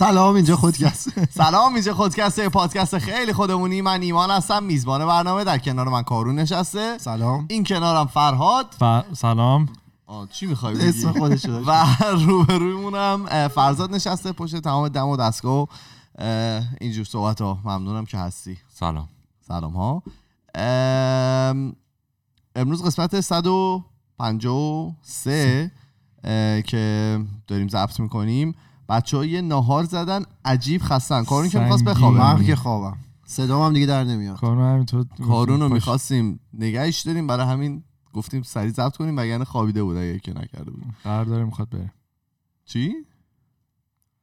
سلام اینجا خودکست. سلام اینجا خودکسته پادکست خیلی خودمونی. من ایمان هستم میزبان برنامه در کنار من کارون نشسته. سلام. این کنارم فرهاد. ف- سلام. آه، چی می‌خوای بگی؟ اسم خودش و روبرویمونم فرزاد نشسته پشت تمام دم و دستگاه. و اینجور صحبت ها ممنونم که هستی. سلام. سلام ها. ام، امروز قسمت 153 اه، که داریم ضبط می‌کنیم. بچه ها یه نهار زدن عجیب خستن. کارون که می‌خواست. بخوابه. من که خوابم. صدام هم دیگه در نمیاد. کارون همینطور کارون رو می‌خواستیم نگهش داریم. برای همین گفتیم سریع ضبط کنیم وگرنه خوابیده بود اگه که نکرده بود. قرار داره می‌خواد بره. چی؟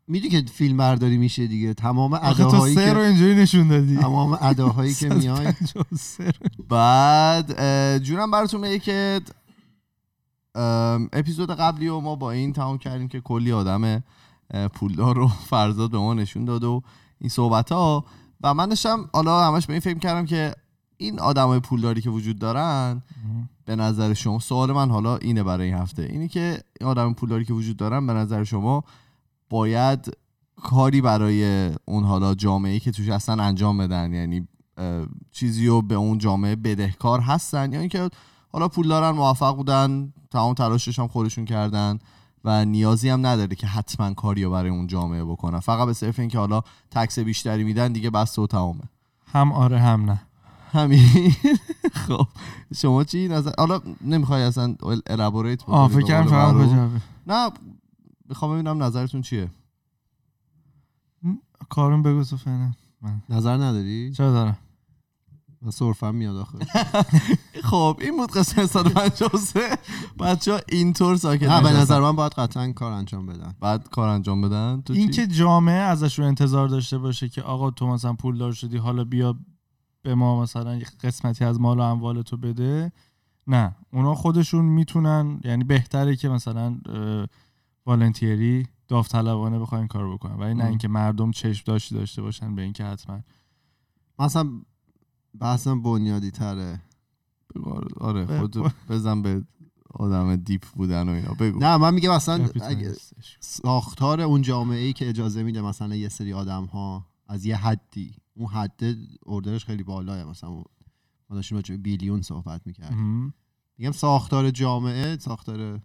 می‌دونی که فیلم برداری میشه دیگه. تمام آخه تو اداهایی سه رو که اینجوری نشون دادی. تمام اداهایی که میای. 153 رو. بعد جونم براتون بگه که ام، اپیزود قبلی رو ما با این تمام کردیم که کلی آدم اه، پولدار رو فرزاد به ما نشون داد و این صحبت ها و من داشتم حالا همش به این فکر کردم که این آدم های پولداری که وجود دارن به نظر شما سوال من حالا اینه برای این هفته. اینی که این آدم پولداری که وجود دارن به نظر شما باید کاری برای اون حالا جامعه که توش هستن انجام بدن؟ یعنی چیزی رو به اون جامعه بدهکار هستن؟ یا اینکه حالا پول دارن موفق بودن تمام تلاشش هم خودشون کردن؟ و نیازی هم نداره که حتما کاری رو برای اون جامعه بکنن. فقط به صرف اینکه حالا تکس بیشتری میدن دیگه بس و تمامه. هم آره هم نه. همین. خب شما چی؟ نظر حالا نمی‌خوای اصلا الابوریت آه فکر فقط نه می‌خوام ببینم نظرتون چیه. کارون بگو تو فعلا. من نظر نداری؟ چرا دارم؟ من سرفم میاد آخه. خب این بود قسمت 153 بچه ها اینطور ساکت نه به. نظر من باید قطعا کار انجام بدن. بعد کار انجام بدن؟ تو این چی؟ که جامعه ازش رو انتظار داشته باشه که آقا تو مثلا پول دار شدی حالا بیا به ما مثلا یه قسمتی از مال و اموال تو بده. نه اونا خودشون می‌تونن یعنی بهتره که مثلا والنتیری داوطلبانه بخواین این کار بکنن. ولی نه. اینکه مردم چشم داشتی داشته باشن به اینکه حتما. مثلا بحثم بنیادی تره. بگو آره- آره خود بزن به آدم دیپ بودن و اینا. بگو. نه من میگم مثلا. ساختار اون جامعه ای که اجازه میده مثلا یه سری آدم ها از یه حدی اون حد اردرش خیلی بالاه مثلا ما داشتیم راجع بیلیون صحبت می‌کردیم. میگم ساختار جامعه ساختار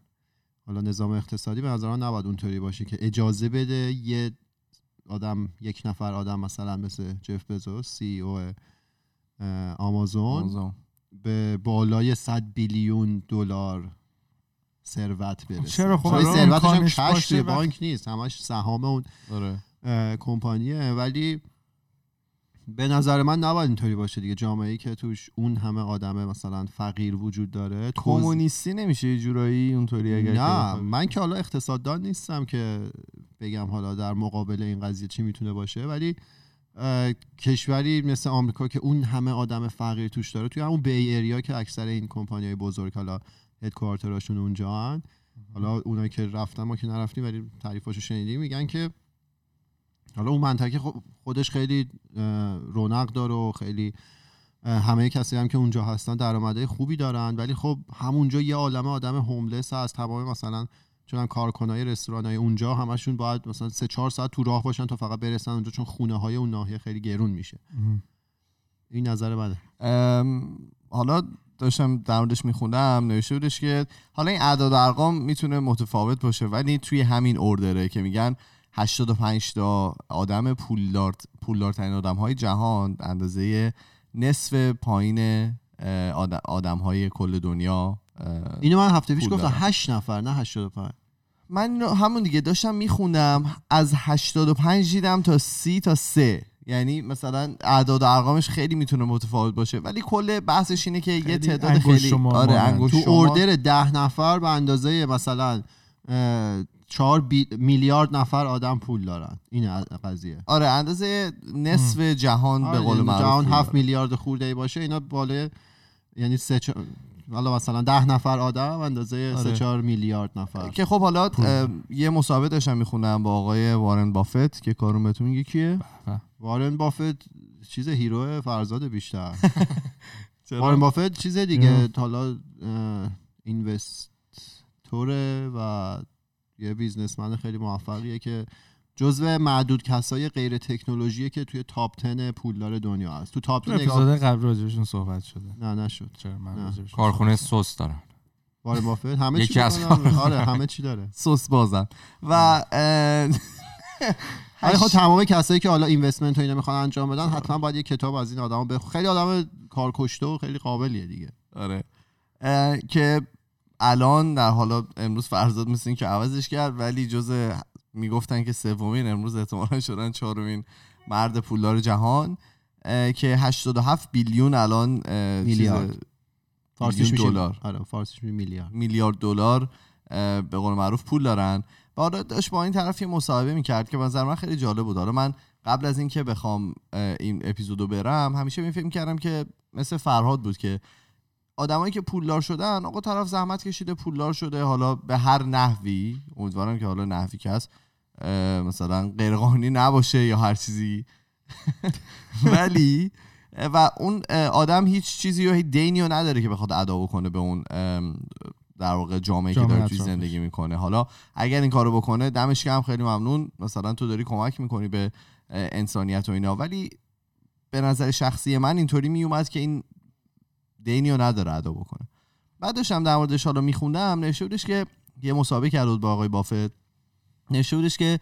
حالا نظام اقتصادی به نظر من نباید اونطوری باشه که اجازه بده یه آدم یک نفر آدم مثلا مثل جف بزوس سی او آمازون آمازون. به بالای 100 بیلیون دلار ثروت برسه. چرا؟ خب ثروتش هم کش توی بانک نیست. همش سهام اون آره. کمپانیه. ولی به نظر من نباید اینطوری باشه دیگه. جامعه ای که توش اون همه آدم مثلا فقیر وجود داره توز- کمونیستی نمیشه یه جورایی اونطوری اگر نه. من که حالا اقتصاددان نیستم که بگم حالا در مقابل این قضیه چی می‌تونه باشه. ولی کشوری مثل آمریکا که اون همه آدم فقیر توش داره توی همون بی اریا که اکثر این کمپانی های بزرگ حالا هدکوارتراشون اونجا هن. حالا اونایی که رفتن ما که نرفتیم ولی تعریفاشو شنیدیم میگن که حالا اون منطقه خودش خیلی رونق داره و خیلی همه کسی هم که اونجا هستن درآمدهای خوبی دارن ولی خب همونجا یه عالمه آدم هوملس هست تمام مثلا چون کارکنای رستوران های اونجا همشون باید مثلا سه چهار ساعت تو راه باشن تا فقط برسن اونجا چون خونه های اون ناحیه خیلی گرون میشه. این نظر ام، حالا داشتم در موردش میخوندم نوشته بودش که حالا این اعداد و ارقام می‌تونه متفاوت باشه ولی توی همین اوردره که میگن 85 تا آدم پولدار پولدارترین آدم های جهان اندازه نصف پایین آدم های کل دنیا اینو من هفته پیش گفتم دارن. 8 نفر نه 85 من همون دیگه داشتم میخوندم از 85 دیدم تا 30 تا 3 یعنی مثلا اعداد و ارقامش خیلی می‌تونه متفاوت باشه. ولی کل بحثش اینه که یه تعداد خیلی آره تو شمار. اردر ده نفر به اندازه مثلا چهار بی... میلیارد نفر آدم پول دارن. این قضیه. آره اندازه نصف جهان به آره، قول یعنی معروف جهان پول 7 داره. میلیارد خورده باشه اینا بالای یعنی سه چ... حالا مثلا ده نفر آدم اندازه آره. سه چهار میلیارد نفر که خب حالا یه مسابقه داشتم میخوندم با آقای Warren Buffett که کارون بهتون میگه کیه وارن بافت چیز هیرو فرزاد بیشتر؟ Warren Buffett چیز دیگه. حالا investor ه و یه businessman خیلی موفقیه که جزو معدود کسای غیر تکنولوژی که توی top 10 پولدار دنیا هست. تو top 10 نگاه قبل راجبشون صحبت شده. نه نشد. چرا من کارخونه سس دارن. وارن بافت. همه چی از می‌کنه. آره همه چی داره. سس بازن. و اه، ولی خب تمام کسایی که حالا اینوستمنت و اینا می‌خوان انجام بدن حتما باید یه کتاب از این آدما بخ خیلی آدم کارکشته و خیلی قابلیه دیگه. آره. که الان در حالا امروز فرزاد مثل این که عوضش کرد ولی جز می‌گفتن که سومین امروز احتمالا شدن چهارمین مرد پولدار جهان که 87 بیلیون الان میلیارد. فارسیش دلار. آره فارسیش میلیارد میلیارد دلار به قول معروف پول دارن و حالا داشت با این طرف یه مصاحبه می‌کرد که نظر من خیلی جالب بود حالا من قبل از اینکه بخوام این اپیزودو برم همیشه می فکر کردم که مثل فرهاد بود که آدمایی که پولدار شدن آقا طرف زحمت کشیده پولدار شده. حالا به هر نحوی امیدوارم که حالا نحوی که هست اه، مثلا غیرقانونی نباشه یا هر چیزی. ولی و اون آدم هیچ چیزی رو هیچ دینی رو نداره که بخواد ادا بکنه به اون در واقع جامعه که جامعه داره توی. زندگی می‌کنه. حالا اگر این کارو بکنه دمش گرم خیلی ممنون. مثلا تو داری کمک می‌کنی به انسانیت و اینا. ولی به نظر شخصی من اینطوری میومد که این دینی رو نداره ادا بکنه. بعد داشتم در موردش حالا میخوندم بودش که یه مسابقه کرده بود با آقای بافت. بودش که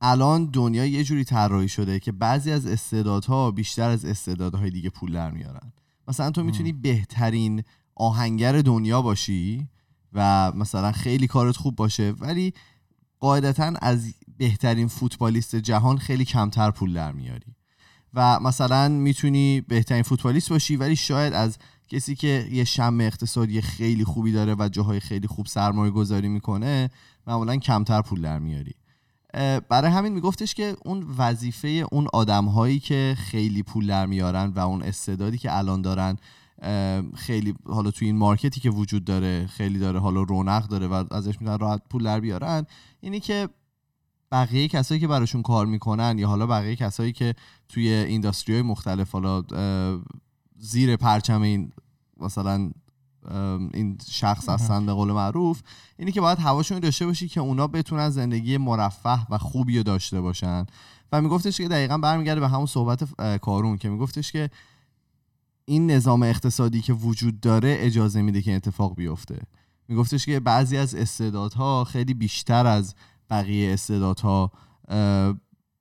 الان دنیا یه جوری طراحی شده که بعضی از استعدادها بیشتر از استعدادهای دیگه پول در میارن. مثلا تو می‌تونی بهترین آهنگر دنیا باشی و مثلا خیلی کارت خوب باشه ولی قاعدتا از بهترین فوتبالیست جهان خیلی کمتر پول در میاری. و مثلا می‌تونی بهترین فوتبالیست باشی ولی شاید از کسی که یه شم اقتصادی خیلی خوبی داره و جاهای خیلی خوب سرمایه گذاری می‌کنه معمولا کمتر پول در میاری. برای همین میگفتش که اون وظیفه اون آدم هایی که خیلی پول در میارن و اون استعدادی که الان دارن خیلی حالا توی این مارکتی که وجود داره خیلی داره حالا رونق داره و ازش می‌تونن راحت پول در بیارن اینی که بقیه کسایی که براشون کار می‌کنن یا حالا بقیه کسایی که توی اینداستری های مختلف حالا زیر پرچم این مثلا این شخص هستن به قول معروف اینی که باید هواشون داشته باشی که اونا بتونن زندگی مرفه و خوبی داشته باشن. و میگفتش که دقیقا برمیگرده به همون صحبت کارون که میگفتش که این نظام اقتصادی که وجود داره اجازه میده که اتفاق بیفته. میگفتش که بعضی از استعدادها خیلی بیشتر از بقیه استعدادها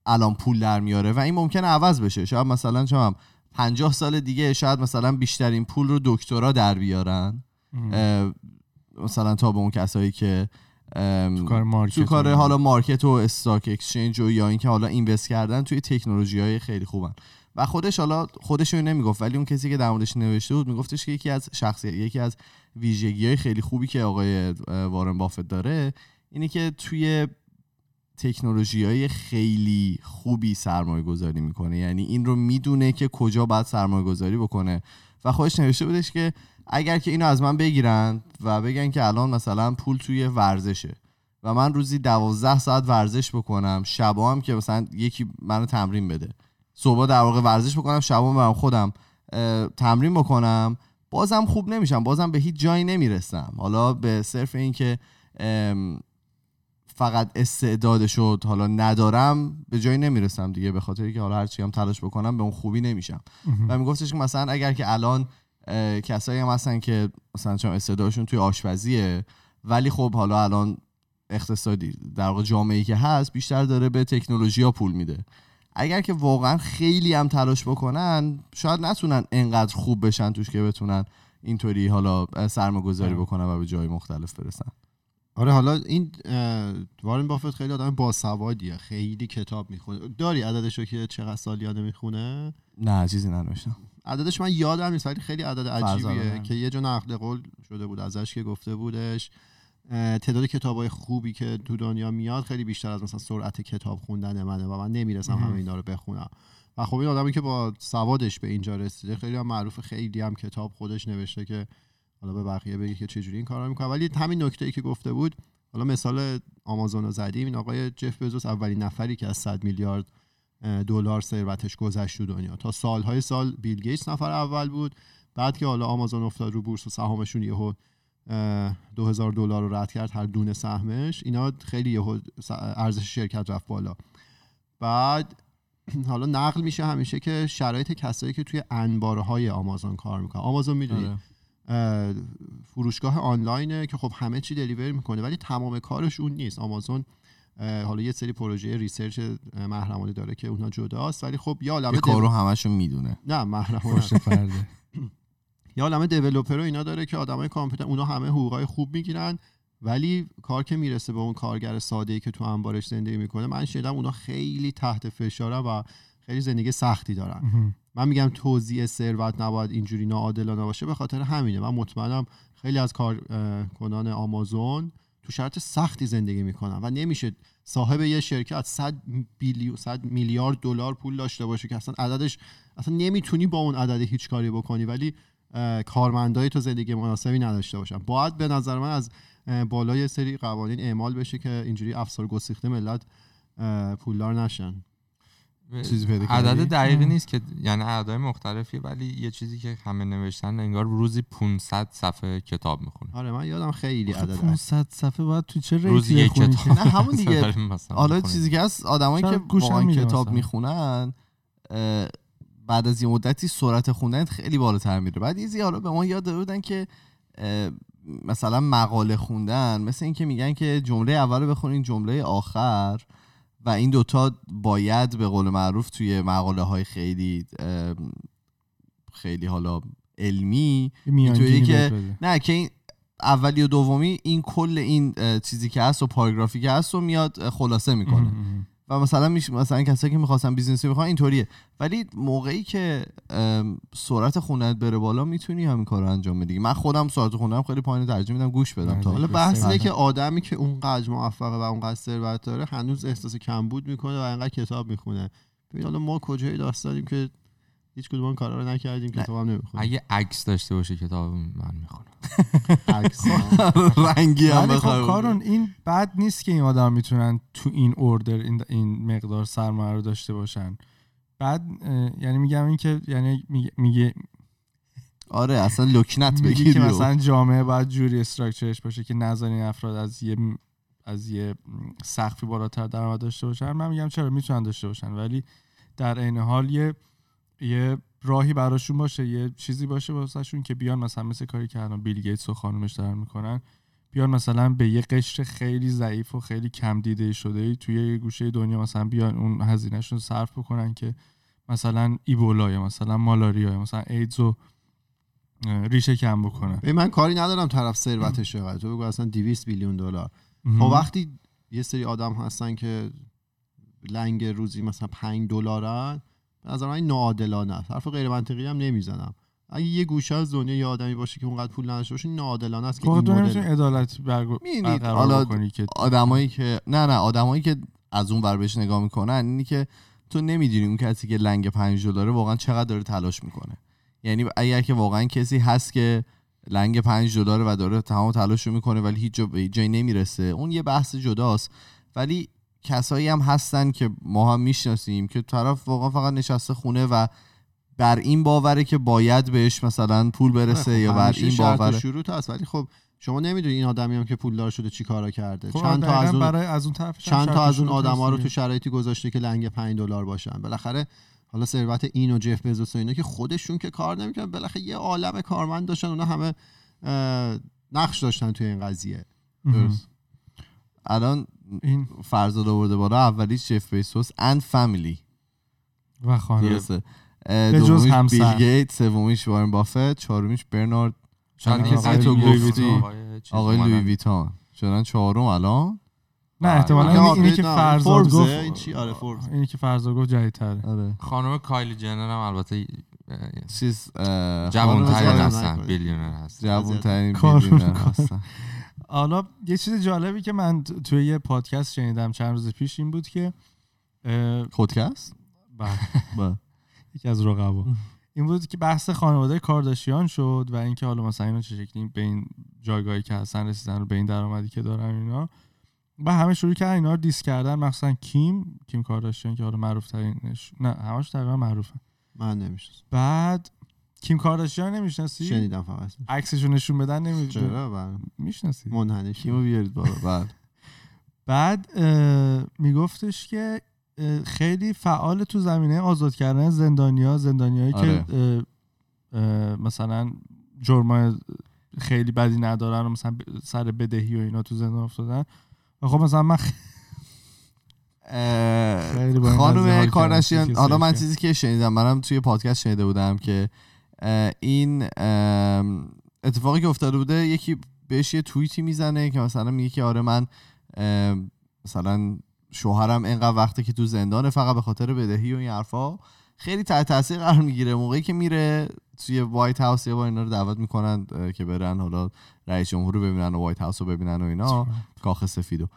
الان پول در میاره و این ممکنه عوض بشه. شاید مثلا شما 50 سال دیگه شاید مثلا بیشترین پول رو دکترا در بیارن. مثلا تا به اون کسایی که تو کار market تو کار حالا market و stock exchange و یا اینکه حالا invest کردن توی تکنولوژی های خیلی خوبن. و خودش حالا خودش رو نمی‌گفت ولی اون کسی که در موردش نوشته بود میگفتش که یکی از شخصیت یکی از ویژگی های خیلی خوبی که آقای وارن بافت داره اینه که توی تکنولوژی های خیلی خوبی سرمایه گذاری می‌کنه. یعنی این رو می‌دونه که کجا باید سرمایه گذاری بکنه. و خودش نوشته بودش که اگر که اینو از من بگیرن و بگن که الان مثلا پول توی ورزشه و من روزی دوازده ساعت ورزش بکنم شبا هم که مثلا یکی منو تمرین بده. صبح در واقع ورزش بکنم شبا برم خودم تمرین بکنم بازم خوب نمیشم بازم به هیچ جایی نمی‌رسم. حالا به صرف اینکه فقط استعداد شد حالا ندارم به جایی نمی‌رسم دیگه به خاطر که حالا هرچی هم تلاش بکنم به اون خوبی نمیشم. و میگفتش که مثلا اگر که الان کسایی هم هستن که مثلا چون استعدادشون توی آشپزیه ولی خب حالا الان اقتصادی در واقع جامعه که هست بیشتر داره به تکنولوژی ها پول میده. اگر که واقعا خیلی هم تلاش بکنن شاید نتونن انقدر خوب بشن توش که بتونن اینطوری حالا سرمایه گذاری آره. بکنن و به جای مختلف برسن. آره حالا این وارن بافت خیلی آدم باسوادیه. خیلی کتاب می‌خونه. داری عددشو که چقدر سال یاده می‌خونه؟ نه چیزی ننوشتم عددش من یادم نیست ولی خیلی عدد عجیبیه. که یه جا نقل قول شده بود ازش که گفته بودش تعداد کتاب های خوبی که تو دنیا میاد خیلی بیشتر از مثلا سرعت کتاب خوندن منه و من نمی‌رسم همه اینا رو بخونم. و خب این آدمی که با سوادش به اینجا رسیده خیلی هم معروف خیلی هم کتاب خودش نوشته که حالا به بقیه بگی که چجوری این کارا می‌کنه ولی همین نکته ای که گفته بود حالا مثال آمازون رو زدیم این آقای جف بزوس اولین نفری که از 100 میلیارد دلار ثروتش گذشت تو دنیا. تا سالهای سال بیل گیتس نفر اول بود. بعد که حالا آمازون افتاد رو بورس و سهامشون یهو دو هزار دلار رو رد کرد هر دونه سهمش اینا خیلی یهو ارزش شرکت رفت بالا. بعد حالا نقل میشه همیشه که شرایط کسایی که توی انباره های آمازون کار می‌کنن. آمازون می‌دونید آره. فروشگاه آنلاینه که خب همه چی دلیور می‌کنه ولی تمام کارش اون نیست. آمازون حالا یه سری پروژه ریسرچ محرمانه داره که اونها جداست ولی خب یه عالمه کارو همشون می‌دونه. نه محرمانه. یه عالمه دیولپر و اینا داره که آدمای کامپیوتر اونا همه حقوقای خوب می‌گیرن ولی کار که می‌رسه به اون کارگر ساده ای که تو انبارش زندگی می‌کنه من شنیدم اونا خیلی تحت فشارن و خیلی زندگی سختی دارن. من میگم توزیع ثروت نباید اینجوری ناعادلانه باشه به خاطر همینه. من مطمئنم خیلی از کارکنان آمازون تو شرط سختی زندگی می‌کنن و نمیشه صاحب یه شرکت 100 بیلیون 100 میلیارد دلار پول داشته باشه که اصلا عددش اصلا نمی‌تونی با اون عدد هیچ کاری بکنی ولی کارمندای تو زندگی مناسبی نداشته باشن. باید به نظر من از بالای سری قوانین اعمال بشه که اینجوری افسار گسیخته ملت پولدار نشن. چیزی پیدا کردی؟ عدد دقیقی. نیست که یعنی اعداد مختلفیه ولی یه چیزی که همه نوشتن انگار روزی 500 صفحه کتاب می‌خونه آره من یادم خیلی عدد 500 صفحه باید تو چه روزی یک بخونی کتاب نه همون دیگه حالا. چیزی که هست آدمایی که واقعا کتاب. می‌خونن بعد از یه مدتی سرعت خوندن خیلی بالاتر میره بعد یه چیزی حالا به ما یاد داده بودن که مثلا مقاله خوندن مثل اینکه میگن که جمله اول رو بخونین جمله آخر و این دوتا باید به قول معروف توی مقاله های خیلی خیلی حالا علمی اینطوری که-. نه که این اولی و دومی این کل این چیزی که هست و پاراگرافی که هست رو میاد خلاصه می‌کنه. و مثلا میش مثلا کسایی که می‌خواستن business ی بخوان اینطوریه ولی موقعی که سرعت خوندنت بره بالا می‌تونی همین کار رو انجام بدی من خودم سرعت خوندنم خیلی پایین ترجیح میدم گوش بدم تا حالا. بحث اینه بله. که آدمی که اونقدر موفقه و اونقدر ثروت داره هنوز احساس کمبود می‌کنه و اینقدر کتاب می‌خونه ببین حالا ما کجای داستانیم که هیچ کدوم اون کارا رو نکردیم. کتاب هم نمی‌خونیم. اگه عکس داشته باشه کتاب من می‌خونم. عکس. رنگی هم خب کارون این بد نیست که این آدم می‌تونن تو این اوردر این, این مقدار سرمایه رو داشته باشن. بعد یعنی میگم این که یعنی میگه, میگه آره اصلا لکنت بگیری که مثلا جامعه باید جوری استراکچرش باشه که نذارین افراد از یه از یه سقفی بالاتر درآمد داشته باشن. من میگم چرا؟ می‌تونن داشته باشن. ولی در عین حال یه یه راهی براشون باشه یه چیزی باشه واسهشون که بیان مثلا مثل کاری که الان بیل گیتس و خانومش دارن می‌کنن بیان مثلا به یه قشر خیلی ضعیف و خیلی کم دیده شده ای توی یه گوشه دنیا مثلا بیان اون هزینهشون صرف بکنن که مثلا ایبولا یا مثلا مالاریا یا مثلا ایدز رو اه، ریشه کم بکنن. من کاری ندارم طرف ثروتش چقدر تو بگو اصلا 200 میلیون دلار. خب وقتی یه سری آدم هستن که لنگ روزی مثلا 5 دلارن نظر من ناعادلانه است. حرف غیر منطقی هم نمی‌زنم. اگه یه گوشه از دنیا یه آدمی باشه که اونقدر پول نداشته باشه ناعادلانه است که واقعا این مدل عدالت برقرار حالا بکنی که آدمایی که نه نه آدمایی که از اون ور بهش نگاه می‌کنن اینی که تو نمی‌دونی اون کسی که لنگ 5 دلاره واقعا چقدر داره تلاش می‌کنه. یعنی اگر که واقعا کسی هست که لنگ 5 دلاره و داره تمام تلاش رو می‌کنه ولی هیچ جایی نمی‌رسه اون یه بحث جداست. ولی کسایی هم هستن که ما هم می‌شناسیم که طرف واقعا فقط نشسته خونه و بر این باوره که باید بهش مثلا پول برسه خب یا بر این باوره. شروط هست ولی خب شما نمی‌دونی این آدمی هم که پولدار شده چی کارا کرده. خب چند تا از اون برای از اون طرف چند تا از اون آدما رو تو شرایطی گذاشته که لنگ 5 دلار باشن. بالاخره حالا ثروت این و جف بزوس و اینا که خودشون که کار نمی‌کنن بالاخره یه عالم کارمند داشتن اونا همه نقش داشتن توی این قضیه. درست. الان این فرزاد آورده بالا اولیش جف بیسوس اند فامیلی و به جز دومیش همسر. بیل گیت سومیش وارن بافت چهارمیش برنارد آقای کسی تو گفتی. آقای. لوی ویتان شدن چهارم الان نه آره. احتمالاً اینی, اینی که فرزاد. گفت این چی؟ آره، فوربز. اینی که فرزاد گفت جدیدتره آره خانم کایلی جنر هم البته چیز خانم جوان هستن نکنید. بیلیونر هستن جوان ترین بیلیونر. هستن حالا یه چیز جالبی که من توی یه پادکست شنیدم چند روز پیش این بود که خودکست بله، با. یکی از رقبا. این بود که بحث خانواده کارداشیان شد و اینکه حالا مثلا اینا چه شکلی به این جایگاهی که هستن رسیدن و به این درآمدی که دارن اینا. و همه شروع کردن اینا رو دیس کردن مخصوصا کیم. کیم کارداشیان که حالا معروف ترینش نه همش تقریبا معروفه من نمیشه بعد کیم کارداشیان نمی‌شناسی؟ شنیدم فقط. عکسشو نشون بدن نمی‌دونی. چرا؟ بله. می‌شناسی. منحنی. کیمو بیارید بالا. بله. بعد اه، میگفتش که خیلی فعال تو زمینه آزاد کردن زندانیا زندانیایی آره. که اه، اه، مثلا جرمای خیلی بدی ندارن و مثلا سر بدهی و اینا تو زندان افتادن. و خب مثلا من خ- خانم. کارداشیان حالا من چیزی که شنیدم منم توی پادکست شنیده بودم که این اتفاقی که افتاده بوده یکی بهش یه توییتی می‌زنه که مثلا میگه که آره من مثلا شوهرم اینقدر وقته که تو زندانه فقط به خاطر بدهی و این حرفا. خیلی تحت تاثیر قرار می‌گیره. موقعی که میره توی White House یه بار اینا رو دعوت می‌کنن که برن حالا رئیس جمهور رو ببینن و White House رو ببینن و اینا. کاخ سفیدو.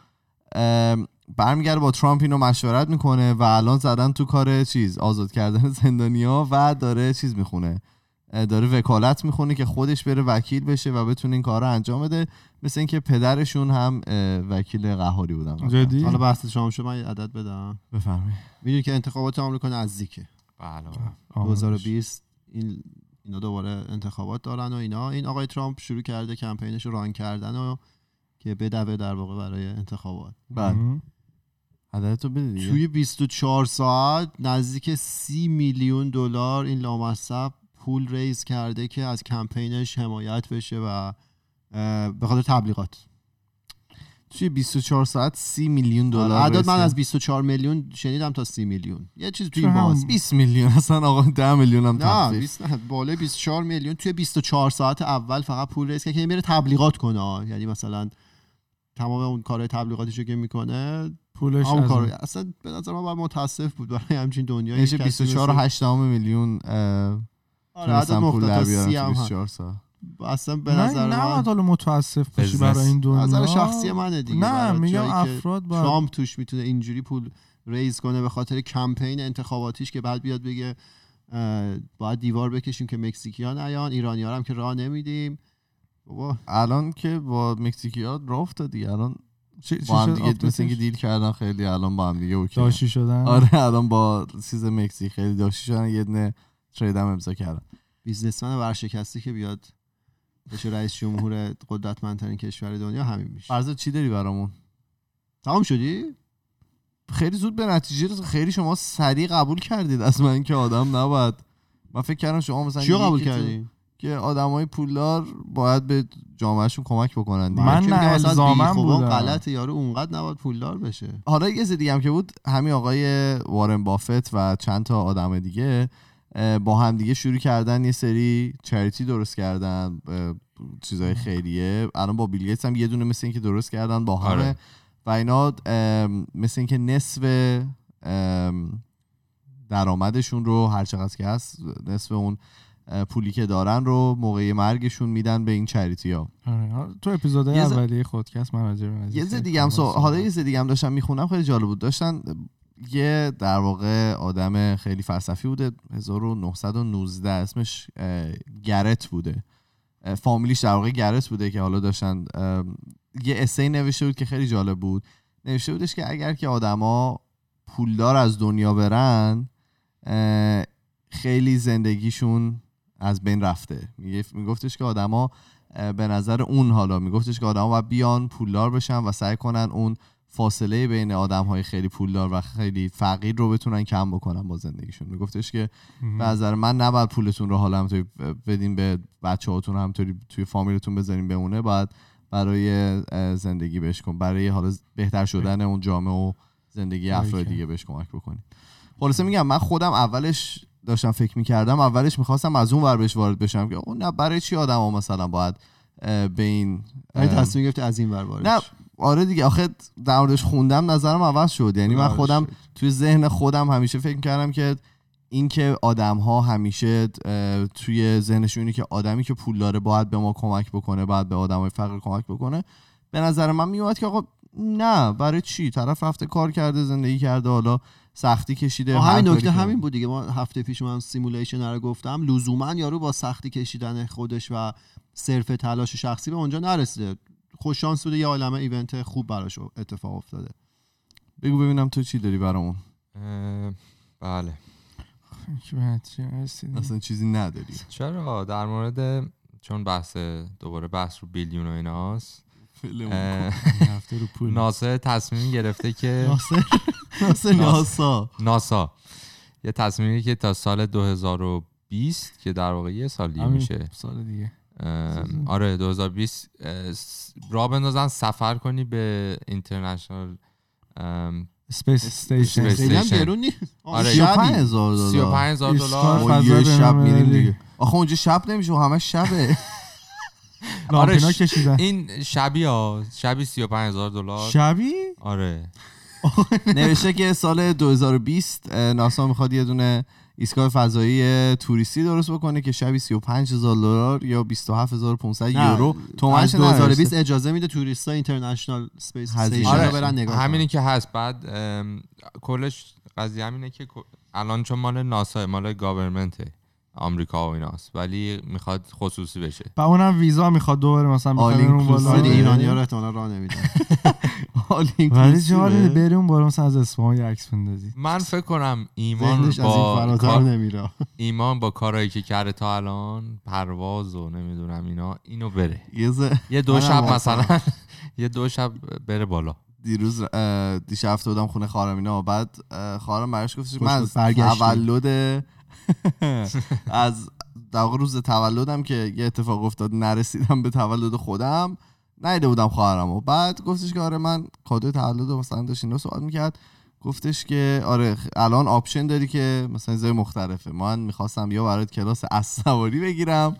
ام، برمیگرده با ترامپ اینو مشورت می‌کنه و الان زدن تو کار چیز آزاد کردن زندانیا و داره چیز می‌خونه. داره وکالت می‌خونه که خودش بره وکیل بشه و بتونه این کار رو انجام بده. مثل اینکه پدرشون هم وکیل قهاری بودن جدی؟ حالا بحث من یه عدد بدم. بفرمایید. می‌دونی که انتخابات آمریکا نزدیکه. بله. 2020 این اینا دوباره انتخابات دارن و اینا. این آقای ترامپ شروع کرده کمپینش رو ران کردن و که بدوه در واقع برای انتخابات. مهم. عددتو بده توی 24 ساعت نزدیک 30 میلیون دلار این لامصب پول ریز کرده که از کمپینش حمایت بشه و به خاطر تبلیغات توی 24 ساعت 30 میلیون دلار عدد من. از 24 میلیون شنیدم تا 30 میلیون یه چیز توی باز 20 میلیون اصلا آقا 10 میلیون هم نه تخفیف 20 نه بالای 24 میلیون توی 24 ساعت اول فقط پول کرد که میره تبلیغات کنه. یعنی مثلا تمام اون کارهای تبلیغاتیشو که می‌کنه پولش از کار اون. اصلا به نظر من باید متاسف بود برای همچین دنیایی کسی 24 و مثل- 8 میلیون آره عدد نقطه تا بیارن 30 تو هم هست. 24 ساعت اصلا به نه نظر نه من حالا متاسف باشی. برای این دنیا. نظر شخصی منه دیگه نه میگم افراد باید ترامپ توش می‌تونه اینجوری پول ریز کنه به خاطر کمپین انتخاباتیش که بعد بیاد بگه باید دیوار بکشیم که مکزیکیان نیان ایرانی هم که راه نمیدیم. بابا. الان که با مکزیکیا راه افتاد دیگه. الان با هم دیگه؟ مثل اینکه دیل کردن خیلی الان با هم دیگه اوکی. داشتی شدن؟ آره الان با چیز مکزیک خیلی داشتی شدن. یه دونه ترید هم امضا کردن بیزنسمن ورشکسته که بیاد بشه رئیس جمهور قدرتمندترین کشور دنیا همین میشه فرض چی داری برامون تمام شدی خیلی زود به نتیجه رسید. خیلی شما سریع قبول کردید از من که آدم نباید من فکر کردم شما مثلا چیو قبول کردی که آدمای پولدار باید به جامعهشون کمک بکنن دیگه. من نه الزامم بودم. غلط یارو اونقدر نباید پولدار بشه حالا یه چیز دیگه هم که بود همین آقای وارن بافت و چند تا آدم دیگه با هم دیگه شروع کردن یه سری چریتی درست کردن چیزای خیریه. الان با بیل گیتس هم یه دونه مثل اینکه درست کردن با همه. آره. و اینا مثل اینکه نصف درآمدشون رو هر چقدر که هست نصف اون پولی که دارن رو موقع مرگشون میدن به این چریتی ها آره، تو اپیزود اولیه خودکست من راجع به یه دیگه هم حالا یه دیگه هم داشتم می‌خونم خیلی جالب بود. داشتن یه در واقع آدم خیلی فلسفی بوده. 1919 اسمش گرت بوده. فامیلیش در واقع گرت بوده که حالا داشتن یه اسی نوشته بود که خیلی جالب بود. نوشته بودش که اگر که آدما پولدار از دنیا برن خیلی زندگیشون از بین رفته. میگفتش که آدما به نظر اون حالا میگفتش که آدما باید بیان پولدار بشن و سعی کنن اون فاصله بین آدم های خیلی پولدار و خیلی فقیر رو بتونن کم بکنن با زندگیشون میگفتش که. به نظر من نباید پولتون رو حالا همطوری بدین به بچه هاتون همطوری توی فامیلتون بذارین بمونه باید برای زندگی بهش کن برای حالا بهتر شدن اون جامعه و زندگی افراد. دیگه بهش کمک بکنین خلاصه میگم من خودم اولش داشتم فکر می‌کردم اولش می‌خواستم از اون ور بهش وارد بشم که اون نه برای چی آدم ها مثلا باید به این تصمیم گرفتی از این ور وارد نه. آره دیگه آخه در موردش خوندم نظرم عوض شد. یعنی من عوض خودم شد. توی ذهن خودم همیشه فکر کردم که اینکه آدم ها همیشه توی ذهنشون اینه که آدمی که پول داره باید به ما کمک بکنه باید به آدم های فقیر کمک بکنه. به نظر من میومد که آقا نه برای چی؟ طرف رفته کار کرده زندگی کرده حالا سختی کشیده همین نکته همین بود دیگه. ما هفته پیش من simulation رو گفتم لزوما یارو با سختی کشیدن خودش و صرف تلاش شخصی به اونجا نرسیده. خوش شانس بوده یه عالمه event خوب براش اتفاق افتاده. بگو ببینم تو چی داری برامون. بله. اصلا چیزی نداری. چرا؟ در مورد چون بحث دوباره بحث رو billion و ایناست ناسا تصمیم گرفته که ناسا ناسا. ناسا. یه تصمیمی که تا سال 2020 که در واقع یه سال دیگه میشه. سال دیگه. آره 2020 اه، س- را بندازن سفر کنی به International Space Station. Space خیلی هم Station. گرون نیست. آره، شبی. 35000 دلار. 35000 ایستگاه دلار. یه شب. میریم دیگه. آخه اونجا شب نمیشه همه شبه. آره، این شبی ها شبی 35000 دلار. شبی آره. نوشته که سال 2020 اه، ناسا می‌خواد یه دونه ایستگاه فضایی توریستی درست بکنه که شبی 35000 دلار یا 27500 نه، یورو تومنش 2020 اجازه میده توریستا International Space هزینه. Station آره، رو برن نگاه. همینی که هست بعد کلش قضیه همینه که الان چون مال ناسا مال گاورمنته آمریکا و ایناست. ولی می‌خواد خصوصی بشه. و اونم ویزا می‌خواد دوباره مثلا بخواد اون بالا. آره. ایرانی ها رو احتمالا راه نمیدن. ولی. جالبه بری اون بالا مثلا از اصفهان عکس بندازی. من فکر کنم ایمان ذهنش از این با فراتر کار- نمیره. ایمان با کارهایی که کرده تا الان پرواز و نمی‌دونم اینا اینو بره. یه دو شب. مثلا. یه دو شب بره بالا. دیروز دیشب رفته بودم خونه خواهرم اینا بعد اه، خواهرم براش گفتش من. تولد از در روز تولدم که یه اتفاق افتاد نرسیدم به تولد خودم نیده بودم خواهرم و بعد گفتش که آره من کادوی تولد رو مثلا داشت اینو سوال می‌کرد. گفتش که آره الان option داری که مثلا چیزای مختلفه. من می‌خواستم یا برات کلاس اسب سواری بگیرم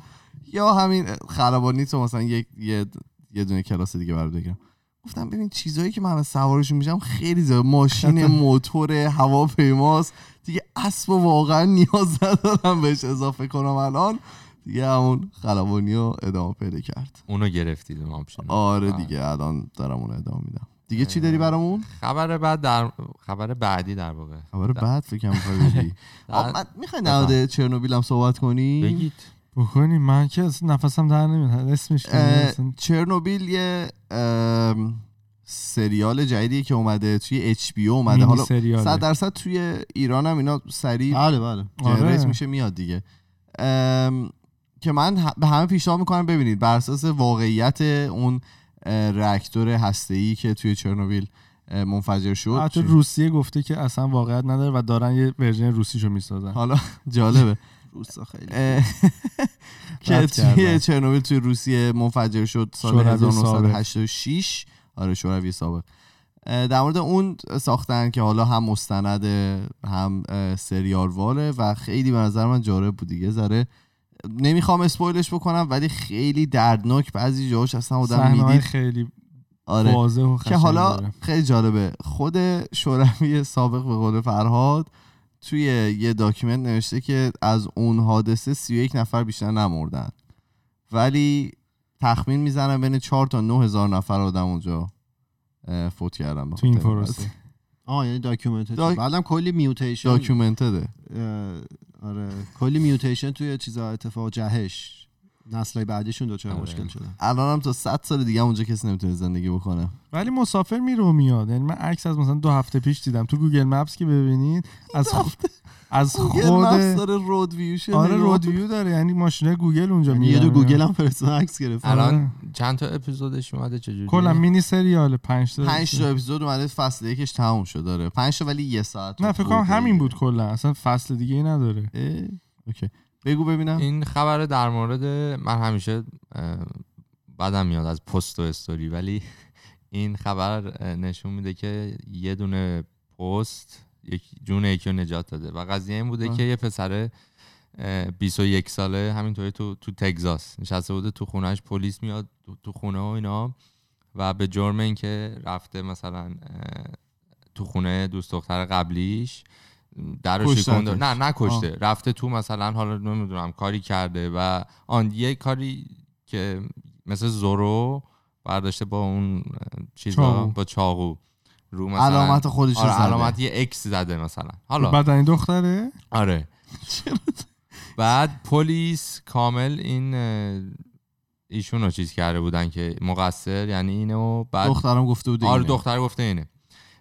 یا همین خلبانی تو مثلا یک یه, یه دونه کلاس دیگه برات بگیرم. گفتم ببین چیزایی که من سوارشون میشم خیلی زیاد. ماشین موتور هواپیماست. دیگه اسب و واقعا نیاز ندارم بهش اضافه کنم الان. دیگه همون خلبانی رو ادامه پیدا کرد. اونو گرفتید اون آپشن آره دیگه الان دارم اون ادامه میدم. دیگه چی داری برامون؟ خبر بعد در خبر بعدی در واقع. خبر بعد فکر کنم می‌خوای بگی. می‌خوای نهاد چرنوبیل هم صحبت کنی؟ بگید. بکنی؟ من که اصلا نفسم در نمیاد. اسمش چرنوبیل یه سریال جدیدی که اومده توی اچ بی اومده. حالا سریاله. صد درصد توی ایران هم اینا سریع بله بله. آره. میشه میاد دیگه. که من به همه پیشنهاد می‌کنم ببینید بر اساس واقعیت اون راکتور هسته‌ای که توی چرنوبیل منفجر شد. حتی روسیه گفته که اصلا واقعیت نداره و دارن یه ورژن روسیشو می‌سازن. حالا جالبه. روسا خیلی که توی. چرنوبیل توی روسیه منفجر شد سال شوروی 1986 آره شوروی سابق. در مورد اون ساختن که حالا هم مستند هم اه، سریالواره و خیلی به نظر من جالب بود دیگه. ذره نمی‌خوام اسپویلش بکنم ولی خیلی دردناک بعضی جاهاش اصلا آدم می‌دید. خیلی آره. واضح و که حالا داره. خیلی جالبه. خود شوروی سابق به قول فرهاد توی یه document نوشته که از اون حادثه 31 نفر بیشتر نمردن. ولی تخمین می‌زنن بین 4 تا 9 هزار نفر آدم اونجا فوت کردن تو این پروسه آه یعنی document doc- بعدم کلی mutation. documented ه. آره. کلی mutation توی چیزا اتفاق جهش. نسلای بعدیشون دچار آره. مشکل شدن. الان هم تا 100 سال دیگه اونجا کسی نمی‌تونه زندگی بکنه. ولی مسافر میره و میاد. یعنی من عکس از مثلا دو هفته پیش دیدم. تو Google Maps که ببینید از خ... از خود داره road view شه آره. road view داره. یعنی ماشینای گوگل اونجا یعنی یه دو گوگل هم فرستادن عکس گرفت الان چند تا اپیزودش اومده؟ چجوری کلا مینی سریال 5 تا. 5 تا اپیزود اومده فصل یکش تموم شد داره 5 تا ولی یه ساعت نه فکر کنم همین. بود کلا. اصلا فصل دیگه ای نداره اوکی. بگو ببینم. این خبر در مورد من همیشه بدم میاد از پست و استوری ولی این خبر نشون میده که یه دونه پست یک جون یکی رو نجات داده. و قضیه این بوده آه. که یه پسر اه، 21 ساله همینطوری تو تو تگزاس نشسته بوده تو خونهش پلیس میاد تو- خونه و اینا. و به جرم اینکه رفته مثلا تو خونه دوست دختر قبلیش. در رو. شکونده نه نکشته رفته تو مثلا حالا نمی‌دونم کاری کرده و آن یه کاری که مثل زورو برداشته با اون چیزا چاقو. با چاقو. رو مثلا علامت خودش آره. علامت یه اکس زده مثلا. حالا. بعد این دختره؟ آره. بعد پلیس کامل این ایشون رو چیز کرده بودن که مقصر یعنی اینو بعد دخترم گفته بود آره. دختر گفته اینه.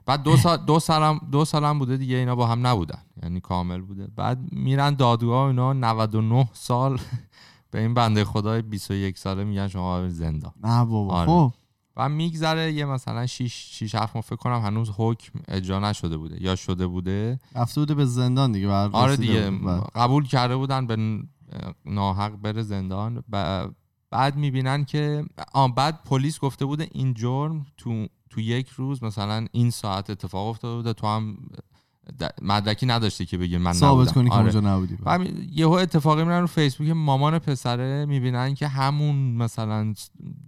بعد دو سال دو سالم دو سالم بوده دیگه اینا با هم نبودن. یعنی کامل بوده. بعد میرن دادگاه اینا 99 سال به این بنده خدای 21 ساله میگن شما زندان. نه بابا. آره. خب. و میگذره یه مثلا 6 6 7 ماه فکر کنم هنوز حکم اجرا نشده بوده. یا شده بوده. رفته بوده به زندان دیگه آره دیگه. بود. قبول کرده بودن به ناحق بره زندان. ب- بعد می‌بینن که آه بعد پلیس گفته بوده این جرم تو تو یک روز مثلا این ساعت اتفاق افتاده بوده تو هم مدرکی نداشتی که بگی من ثابت. کنی که آره. اونجا نبودی یهو اتفاقی میرن رو فیسبوک مامان پسره می‌بینن که همون مثلا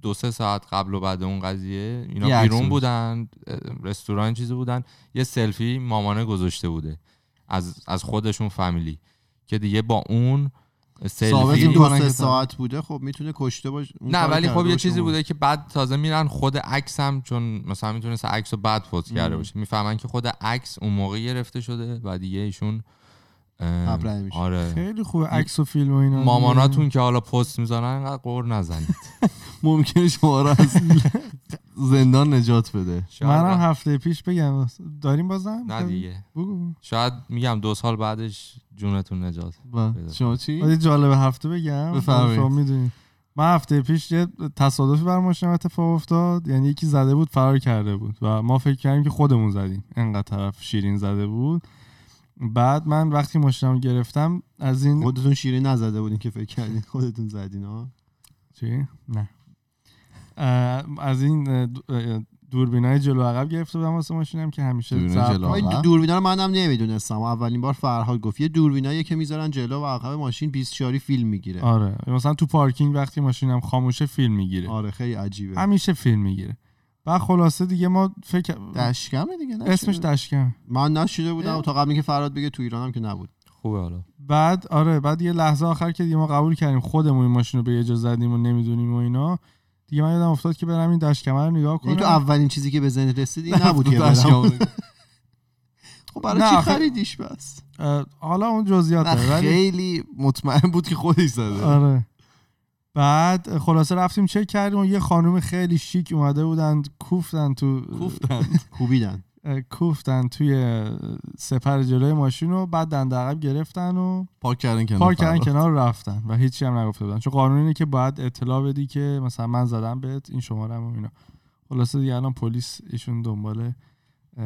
دو سه ساعت قبل و بعد اون قضیه یه اینا بیرون بود. بودن رستوران چیزی بودن یه سلفی مامانه گذاشته بوده از از خودشون فامیلی که دیگه با اون ثابت این دو سه ساعت بوده خب می‌تونه کشته باشه نه ولی خب یه چیزی. بوده که بعد تازه میرن خود عکس هم چون مثلا می‌تونست عکس رو بعد پست کرده. باشه می‌فهمن که خود عکس اون موقع گرفته شده و دیگه ایشون میشه. آره خیلی خوبه عکس و فیلم و اینا ماماناتون که حالا پست می‌ذارن انقدر قور نزنید ممکنه شما رو از زندان نجات بده. منم هفته پیش بگم. داریم بازم؟ نه دیگه. بگو. شاید میگم دو سال بعدش جونتون نجات پیدا شما چی؟ یه جالب هفته بگم. شما می‌دونید من هفته پیش یه تصادفی بر ماشینم اتفاق افتاد. یعنی یکی زده بود فرار کرده بود. و ما فکر کردیم که خودمون زدیم. انقدر طرف شیرین زده بود. بعد من وقتی ماشینم گرفتم از این خودتون شیرین نزده بودین که فکر کردین خودتون زدین ها چی؟ نه. از این دوربینای جلو عقب گرفته بودم واسه ماشینم که همیشه عقب؟ دوربینا رو منم نمی‌دونستم. اولین بار فرهاد گفت یه دوربینایی که می‌ذارن جلو و عقب ماشین 20 شاری فیلم می‌گیره. آره. مثلا تو پارکینگ وقتی ماشینم خاموشه فیلم می‌گیره. آره خیلی عجیبه. همیشه فیلم می‌گیره. بعد خلاصه دیگه ما فکر دشکمه دیگه نه؟ اسمش؟ دشکم. من نشیده بودم اه. تا قبل اینکه فرهاد بگه تو ایرانم که نبود. خوبه حالا. بعد آره بعد یه لحظه آخر که دیگه ما قبول کردیم خودمون این ماشین رو به یه جا زدیم و نمی‌دونیم و اینا. دیگه من یادم افتاد که برم این دشکمه رو نگاه کنم. تو اولین چیزی که به ذهن رسید این نبود که برم. خب برای چی خریدیش بس؟ حالا اون جزئیات ولی خیلی مطمئن بود که خودش زده. آره. بعد خلاصه رفتیم چک کردیم و یه خانم خیلی شیک اومده بودن کوفتن تو گفتن کوبیدن. کوفتن توی سپر جلوی ماشین و بعد دنده عقب گرفتن و پارک کردن کنار پارک کردن. کنار رفتن و هیچی هم نگفته بودن. چون قانون اینه که باید اطلاع بدی که مثلا من زدم بهت این شماره و اینا. خلاصه دیگه الان پلیس ایشون دنباله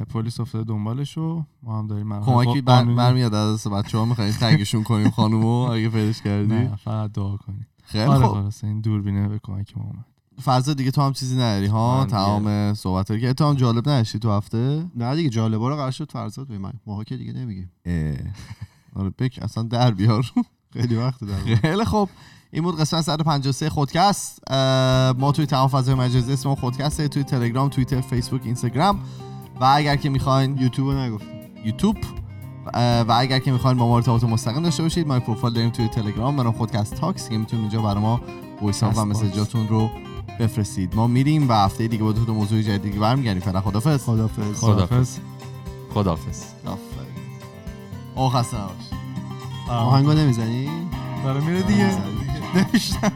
پلیس افتاده دنبالش و ما هم داریم کمکی برمیاد از دست بچه ها میخواییم تگشون کنیم خانومو؟ اگه پیداش کردی؟ نه فقط دعا کنیم. خیلی آره خوب. خلاصه این دوربینه به کمک ما اومد. فرضا دیگه تو هم چیزی نداری ها؟ تمام صحبت که تو هم جالب نداشتی تو هفته؟ نه دیگه جالبه رو قرار شد فرزاد به من ماها که دیگه نمیگیم. آره بک اصلا در بیار. خیلی وقت دارم خیلی خوب. این بود قسمت 153 خودکست. ما توی تمام فضای مجازی اسم خودکسته توی تلگرام توییتر فیسبوک اینستاگرام. و اگر که می‌خواین یوتیوب رو نگفتیم. یوتیوب. و اگر که می‌خواین با ما ارتباط مستقیم داشته باشید ما پروفایل داریم توی تلگرام. برام خودکست تاکس که می‌تونید اونجا برای ما وایس ها و. مسیجاتون رو بفرستید. ما میریم و هفته دیگه با دو تا موضوع جدیدی برمیگردیم. فعلا خدافظ خدافظ خدافظ خدافظ آفرین. آه خسته نباش آهنگو نمی‌زنی؟ داره میره دیگه. نمیشتم